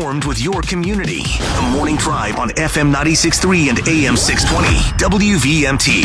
With your community. The Morning Drive on FM 96.3 and AM 620. WVMT.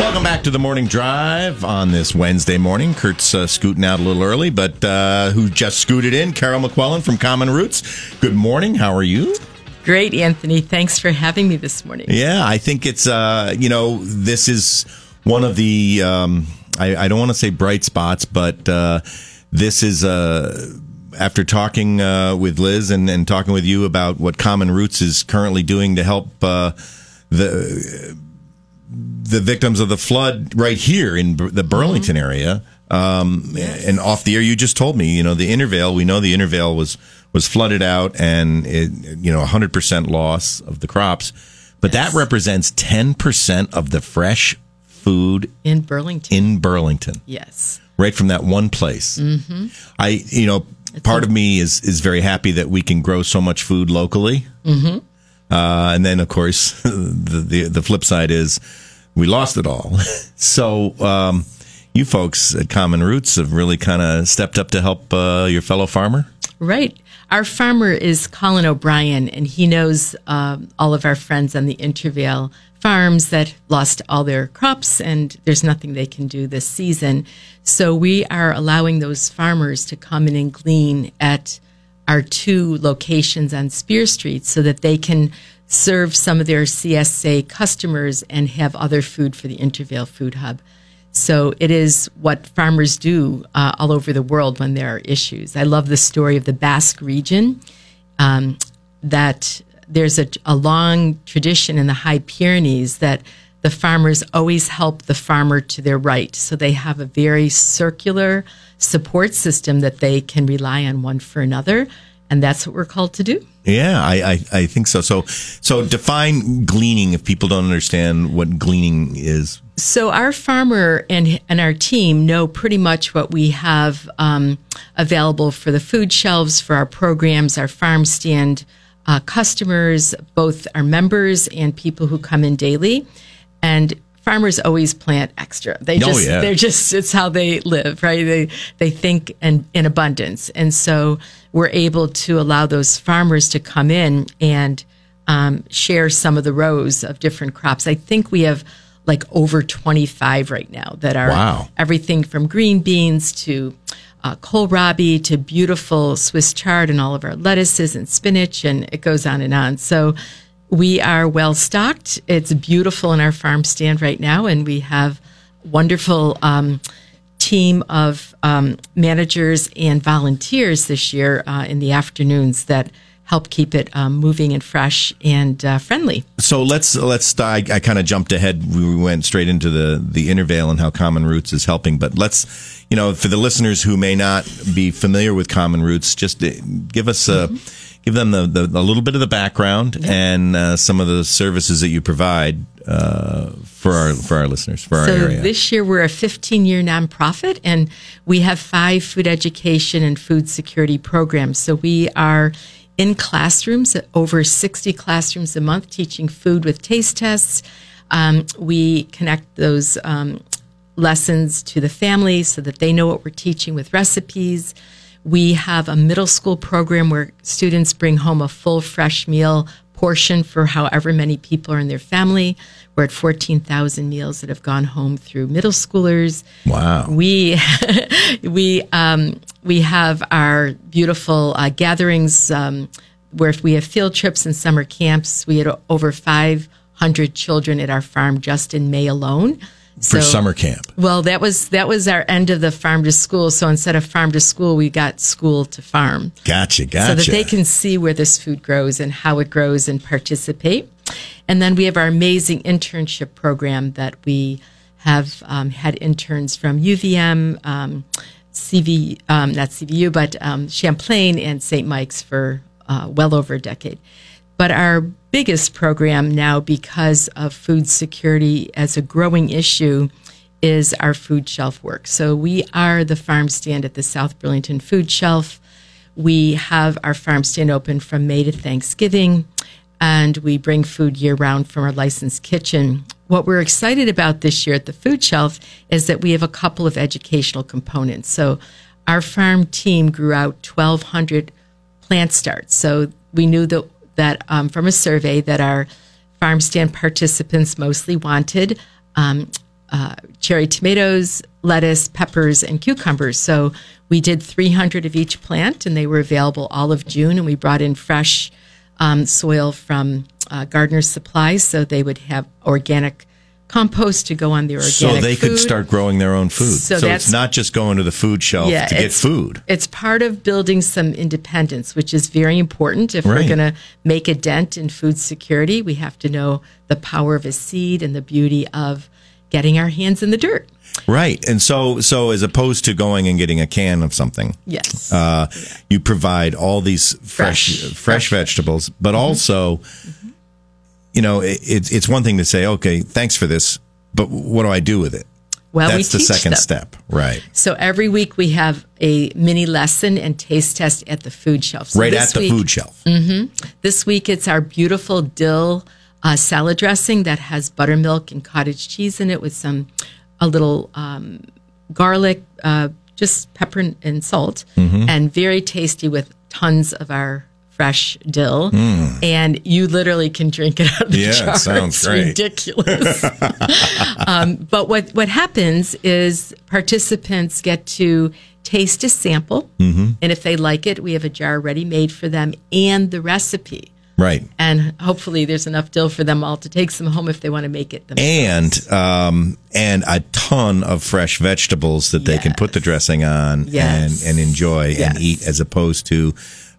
Welcome back to the morning drive on this Wednesday morning. Kurt's uh, scooting out a little early, but uh, who just scooted in? Carol McQuillen from Common Roots. Good morning. How are you? Great, Anthony. Thanks for having me this morning. Yeah, I think it's uh, you know this is one of the um, I, I don't want to say bright spots, but uh, this is uh, after talking uh, with Liz and, and talking with you about what Common Roots is currently doing to help uh, the the victims of the flood right here in the Burlington area. Um, And off the air, you just told me, you know, the Intervale. We know the Intervale was was flooded out, and it, you know, 100 percent loss of the crops. But that represents 10 percent of the fresh food In Burlington. in Burlington, yes. right from that one place. Mm-hmm. I, you know, part of me is is very happy that we can grow so much food locally. Mm-hmm. Uh, and then, of course, the, the the flip side is we lost it all. so, um, you folks at Common Roots have really kind of stepped up to help uh, your fellow farmer. Right. Our farmer is Colin O'Brien, and he knows um, all of our friends on the Intervale farms that lost all their crops, and there's nothing they can do this season. So we are allowing those farmers to come in and glean at our two locations on Spear Street so that they can serve some of their CSA customers and have other food for the Intervale Food Hub. So it is what farmers do uh, all over the world when there are issues. I love the story of the Basque region. Um, that there's a, a long tradition in the High Pyrenees that the farmers always help the farmer to their right. So they have a very circular support system that they can rely on one for another. And that's what we're called to do. Yeah, I, I, I think so. So so define gleaning if people don't understand what gleaning is. So our farmer and and our team know pretty much what we have um, available for the food shelves for our programs, our farm stand uh, customers, both our members and people who come in daily. And farmers always plant extra. They Oh, just yeah. they're just it's how they live, right? They they think in, in abundance, and so we're able to allow those farmers to come in and um, share some of the rows of different crops. I think we have like over 25 right now that are Wow. everything from green beans to uh, kohlrabi to beautiful Swiss chard and all of our lettuces and spinach, and it goes on and on. So we are well stocked. It's beautiful in our farm stand right now, and we have wonderful um, team of um, managers and volunteers this year uh, in the afternoons that help keep it um, moving and fresh and uh, friendly. So let's let's. I, I kind of jumped ahead. We went straight into the the intervale and how Common Roots is helping. But let's, you know, for the listeners who may not be familiar with Common Roots, just uh, give us a. Give them the, the a little bit of the background and uh, some of the services that you provide uh, for our for our listeners for our so area. this year we're a 15 year nonprofit and we have five food education and food security programs. So we are in classrooms, over 60 classrooms a month, teaching food with taste tests. Um, we connect those um, lessons to the family so that they know what we're teaching with recipes. We have a middle school program where students bring home a full fresh meal portion for however many people are in their family. We're at 14,000 meals that have gone home through middle schoolers. wow. We we um, we have our beautiful uh, gatherings um, where we have field trips and summer camps. We had over 500 children at our farm just in May alone. For summer camp. Well, that was that was our end of the farm to school. So instead of farm to school, we got school to farm Gotcha, gotcha. so that they can see where this food grows and how it grows and participate. And then we have our amazing internship program that we have um, had interns from UVM, um, CV, um, not CVU, but um, Champlain and St. Mike's for uh, well over a decade. But our biggest program now, because of food security as a growing issue, is our food shelf work. So we are the farm stand at the South Burlington Food Shelf. We have our farm stand open from May to Thanksgiving, and we bring food year round from our licensed kitchen. what we're excited about this year at the food shelf is that we have a couple of educational components. So our farm team grew out 1,200 plant starts. So we knew that, that um, from a survey that our farm stand participants mostly wanted um, uh, cherry tomatoes, lettuce, peppers, and cucumbers. So we did 300 of each plant, and they were available all of June. And we brought in fresh um, soil from uh, Gardener's Supply, so they would have organic compost to go on the organic So they could start growing their own food. So So, it's not just going to the food shelf to get food. It's part of building some independence, which is very important. If Right. we're going to make a dent in food security, we have to know the power of a seed and the beauty of getting our hands in the dirt. Right. And so so as opposed to going and getting a can of something, Yes. uh, you provide all these fresh fresh, Fresh. vegetables, but Mm-hmm. also you know, it, it's it's one thing to say, okay, thanks for this, but what do I do with it? well, That's we the second them. step. Right. So every week we have a mini lesson and taste test at the food shelf. So right at the week- food shelf. This week it's our beautiful dill uh, salad dressing that has buttermilk and cottage cheese in it with some a little um, garlic, uh, just pepper and, and salt, Mm-hmm. and very tasty with tons of our fresh dill. And you literally can drink it out of the Mm. Yeah, it jar. sounds it's great. ridiculous. um, but what what happens is participants get to taste a sample, Mm-hmm. and if they like it, we have a jar ready made for them and the recipe. Right. And hopefully, there's enough dill for them all to take some home if they want to make it themselves. and um, and a ton of fresh vegetables that they can put the dressing on Yes. and and enjoy and Yes. Mm-hmm. eat, as opposed to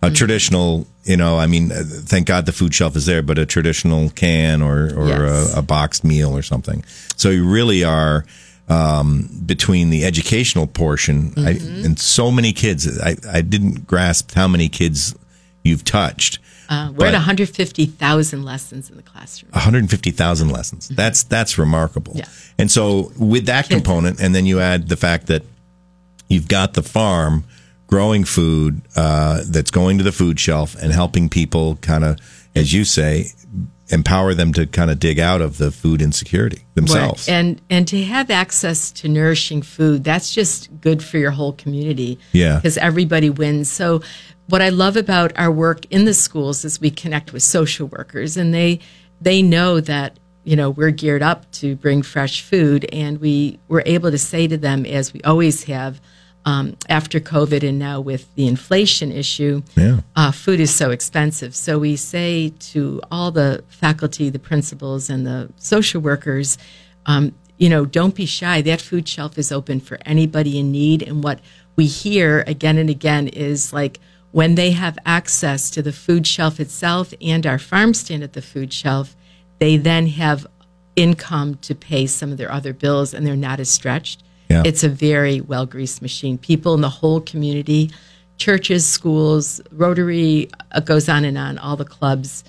a traditional. You know, I mean, thank God the food shelf is there, but a traditional can or or Yes. a, a boxed meal or something. So you really are. Um, between the educational portion Mm-hmm. and so many kids, I, I didn't grasp how many kids you've touched. Uh, we're at 150,000 lessons in the classroom. 150,000 lessons. That's that's remarkable. Yeah. And so with that component, and then you add the fact that you've got the farm growing food uh, that's going to the food shelf and helping people kind of, as you say, empower them to kind of dig out of the food insecurity themselves. Right. And and to have access to nourishing food, that's just good for your whole community. Yeah. Because everybody wins. So what I love about our work in the schools is we connect with social workers and they they know that you know we're geared up to bring fresh food and we were able to say to them as we always have um, after COVID and now with the inflation issue, Yeah. uh, food is so expensive. So we say to all the faculty, the principals, and the social workers, um, you know, don't be shy. That food shelf is open for anybody in need. And what we hear again and again is like when they have access to the food shelf itself and our farm stand at the food shelf, they then have income to pay some of their other bills and they're not as stretched. Yeah. It's a very well greased machine. People in the whole community, churches, schools, Rotary, uh, goes on and on. All the clubs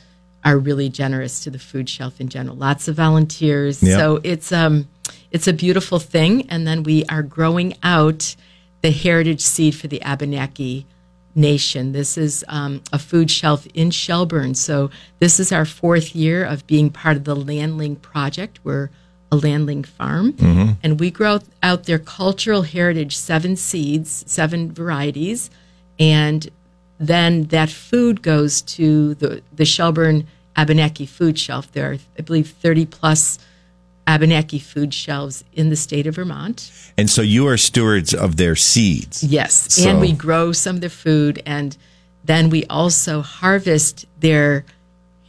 are really generous to the food shelf in general. Lots of volunteers. Yeah. So it's um it's a beautiful thing. And then we are growing out the heritage seed for the Abenaki Nation. This is um, a food shelf in Shelburne. So this is our fourth year of being part of the Landling Project. We're a landling farm, mm-hmm. and we grow out their cultural heritage seven seeds, seven varieties, and then that food goes to the the Shelburne Abenaki food shelf. There are, I believe, thirty plus Abenaki food shelves in the state of Vermont. And so you are stewards of their seeds. Yes, So- and we grow some of their food, and then we also harvest their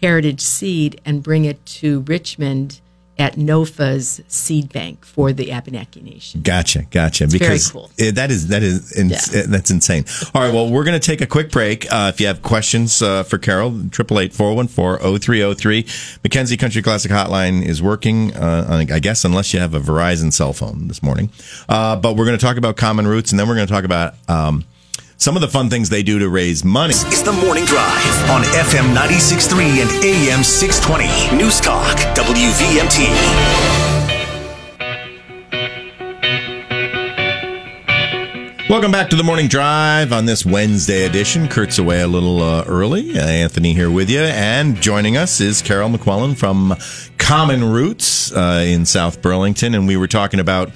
heritage seed and bring it to Richmond at NOFA's seed bank for the Abenaki Nation. Gotcha, gotcha. very because cool. eh, that is that is ins- Yeah. eh, that's insane. All right, well, we're going to take a quick break. Uh, if you have questions uh, for Carol, triple eight four one four zero three zero three. Mackenzie Country Classic Hotline is working. Uh, I guess unless you have a Verizon cell phone this morning. Uh, but we're going to talk about common roots, and then we're going to talk about. Um, some of the fun things they do to raise money. It's the morning drive on FM 96.3 and AM 620. News Talk, WVMT. Welcome back to the morning drive on this Wednesday edition. Kurt's away a little uh, early. Uh, Anthony here with you, and joining us is Carol McQuillen from Common Roots uh, in South Burlington, and we were talking about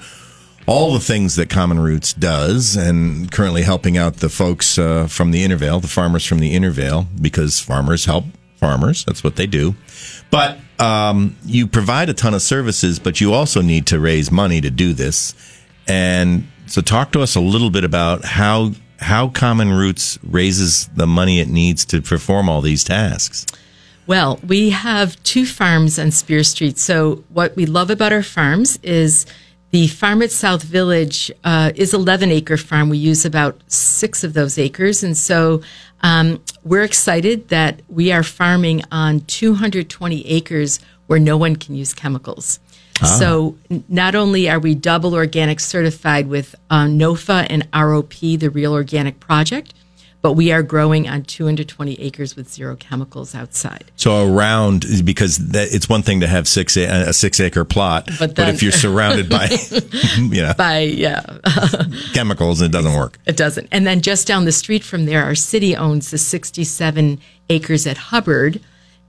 all the things that Common Roots does, and currently helping out the folks uh, from the Intervale, the farmers from the Intervale, because farmers help farmers. That's what they do. But um, you provide a ton of services, but you also need to raise money to do this. And so, talk to us a little bit about how how Common Roots raises the money it needs to perform all these tasks. Well, we have two farms on Spear Street. So, what we love about our farms is the farm at South Village uh, is 11 acre farm. We use about six of those acres, and so um, we're excited that we are farming on 220 acres where no one can use chemicals. Ah. So n- not only are we double organic certified with uh, NOFA and ROP, the Real Organic Project, but we are growing on 220 acres with zero chemicals outside. So around because that, it's one thing to have six a six acre plot, but, then, but if you're surrounded by yeah by yeah chemicals, it doesn't work. It doesn't. And then just down the street from there, our city owns the 67 acres at Hubbard.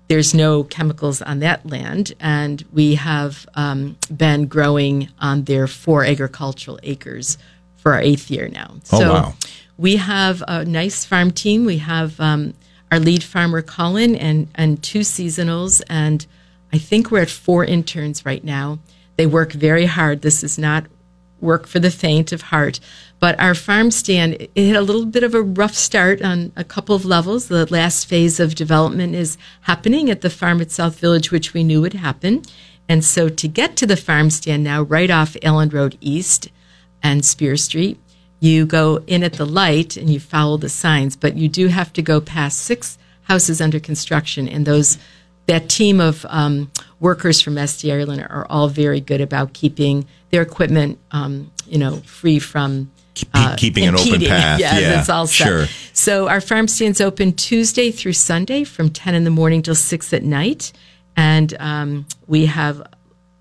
There's no chemicals on that land, and we have um, been growing on their four agricultural acres for our eighth year now. Oh, so wow we have a nice farm team. We have um, our lead farmer, Colin, and, and two seasonals. And I think we're at four interns right now. They work very hard. This is not work for the faint of heart. But our farm stand it had a little bit of a rough start on a couple of levels. The last phase of development is happening at the farm at South Village, which we knew would happen. And so to get to the farm stand now, right off Allen Road East and Spear Street, you go in at the light and you follow the signs, but you do have to go past six houses under construction, and those that team of um, workers from SD Ireland are all very good about keeping their equipment, um, you know, free from uh, keeping impeding. an open path. yeah, yeah, that's all set. Sure. So our farm stands open Tuesday through Sunday from ten in the morning till six at night, and um, we have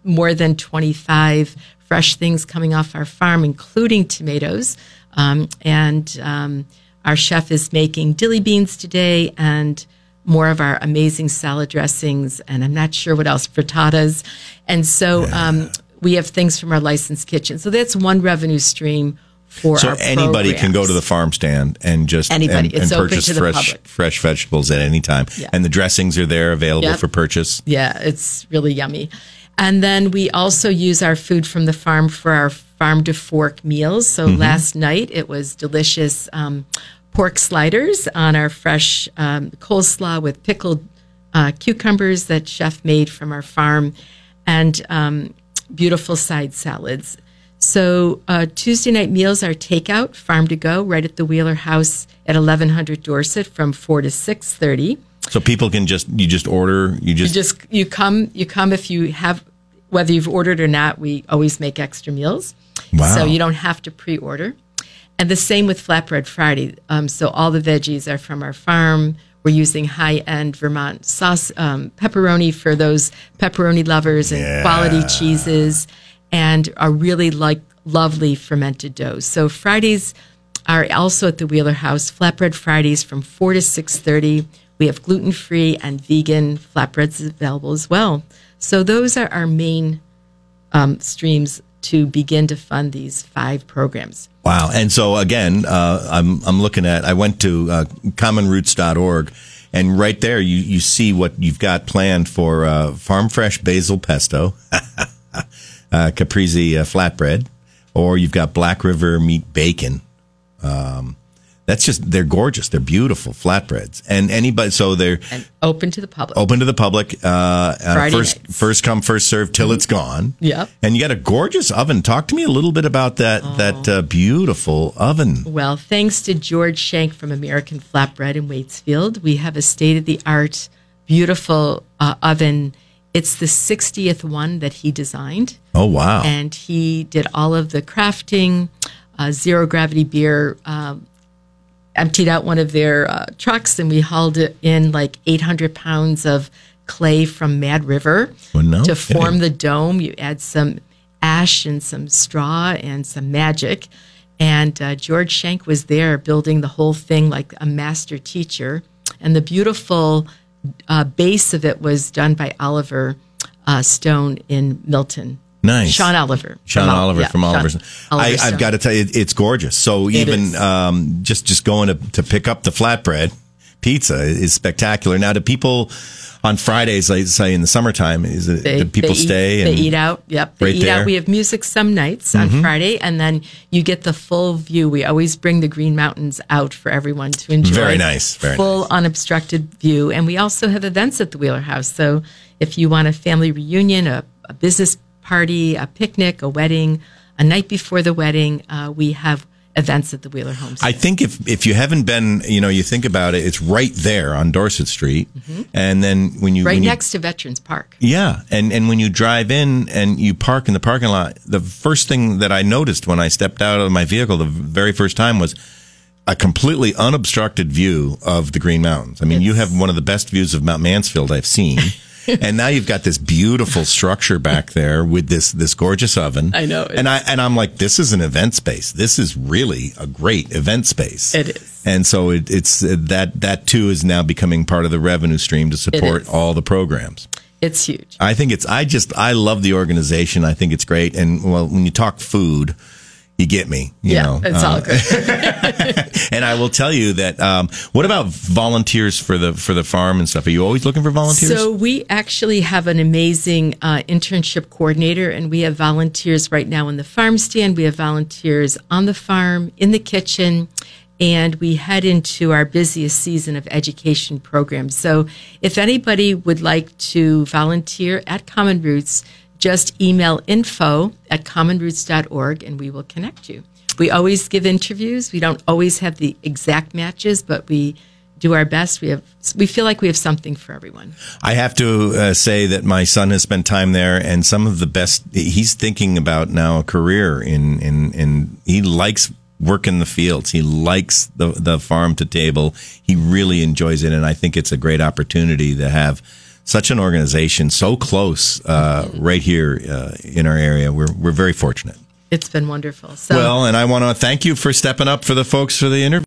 more than twenty five fresh things coming off our farm, including tomatoes. Um, and um, our chef is making dilly beans today and more of our amazing salad dressings. And I'm not sure what else, frittatas. And so um, we have things from our licensed kitchen. So that's one revenue stream for so anybody programs. can go to the farm stand and just anybody. and, and purchase fresh fresh vegetables at any time. Yeah. And the dressings are there available yep. for purchase. Yeah, it's really yummy. And then we also use our food from the farm for our farm to fork meals. So mm-hmm. last night it was delicious um, pork sliders on our fresh um, coleslaw with pickled uh, cucumbers that chef made from our farm and um, beautiful side salads. So uh, Tuesday night meals are takeout, farm to go, right at the Wheeler House at 1100 Dorset from 4 to 630. So people can just you just order you just you just you come you come if you have whether you've ordered or not. We always make extra meals, wow. so you don't have to pre-order. And the same with Flatbread Friday. Um, so all the veggies are from our farm. We're using high-end Vermont sauce um, pepperoni for those pepperoni lovers and yeah. quality cheeses, and a really like lovely fermented doughs. So Fridays are also at the Wheeler House. Flatbread Fridays from four to six thirty we have gluten free and vegan flatbreads available as well. So those are our main um, streams to begin to fund these five programs. Wow! And so again, uh, I'm I'm looking at. I went to uh, commonroots.org, and right there you you see what you've got planned for uh, farm fresh basil pesto, uh, caprese uh, flatbread, or you've got Black River meat bacon. Um, that's just they're gorgeous. They're beautiful flatbreads, and anybody so they're and open to the public. Open to the public. Uh, uh, first, nights. first come, first serve till mm-hmm. it's gone. Yep. And you got a gorgeous oven. Talk to me a little bit about that oh. that uh, beautiful oven. Well, thanks to George Schenk from American Flatbread in Waitsfield, we have a state of the art, beautiful uh, oven. It's the 60th one that he designed. Oh wow! And he did all of the crafting. Uh, zero gravity beer um, emptied out one of their uh, trucks and we hauled in like 800 pounds of clay from Mad River well, no to form the dome. You add some ash and some straw and some magic. And uh, George Schenk was there building the whole thing like a master teacher. And the beautiful uh, base of it was done by Oliver uh, Stone in Milton. Nice. Sean Oliver. Sean from Oliver yeah, from Oliver's. Oliver I, I've got to tell you, it's gorgeous. So It even um, just just going to, to pick up the flatbread pizza is spectacular. Now, do people on Fridays, like say in the summertime, is it do people they eat- stay? they eat out. Yep, they Right eat there? Mm-hmm. out. We have music some nights on Friday, and then you get the full view. We always bring the Green Mountains out for everyone to enjoy. Very nice, very full unobstructed view, and we also have events at the Wheeler House. So if you want a family reunion, a, a business party, a picnic, a wedding, a night before the wedding, uh, we have events at the Wheeler Homestead. I think if if you haven't been, you know, you think about it, it's right there on Dorset Street, and then when you Mm-hmm. right when you- next to Veterans Park. Yeah, and and when you drive in and you park in the parking lot, the first thing that I noticed when I stepped out of my vehicle the very first time was a completely unobstructed view of the Green Mountains. I mean, you have one of the best views of Mount Mansfield I've seen. and now you've got this beautiful structure back there with this this gorgeous oven. I know, And I and I'm like this is an event space. This is really a great event space. It is. And so it, it's uh, that that too is now becoming part of the revenue stream to support all the programs. It's huge. I think it's. I just. I love the organization. I think it's great. And well, when you talk food, you get me. You yeah, know. it's Uh, all good. and I will tell you that. Um, what about volunteers for the for the farm and stuff? Are you always looking for volunteers? So we actually have an amazing uh, internship coordinator, and we have volunteers right now in the farm stand. We have volunteers on the farm, in the kitchen, and we head into our busiest season of education programs. So if anybody would like to volunteer at Common Roots, just email info at commonroots.org and we will connect you. We always give interviews. We don't always have the exact matches, but we do our best. We have we feel like we have something for everyone. I have to uh, say that my son has spent time there, and some of the best. He's thinking about now a career in in in. He likes work in the fields. He likes the the farm to table. He really enjoys it, and I think it's a great opportunity to have such an organization so close uh, right here uh, in our area. We're we're very fortunate. It's been wonderful. So Well, and I want to thank you for stepping up for the folks for the Intervale.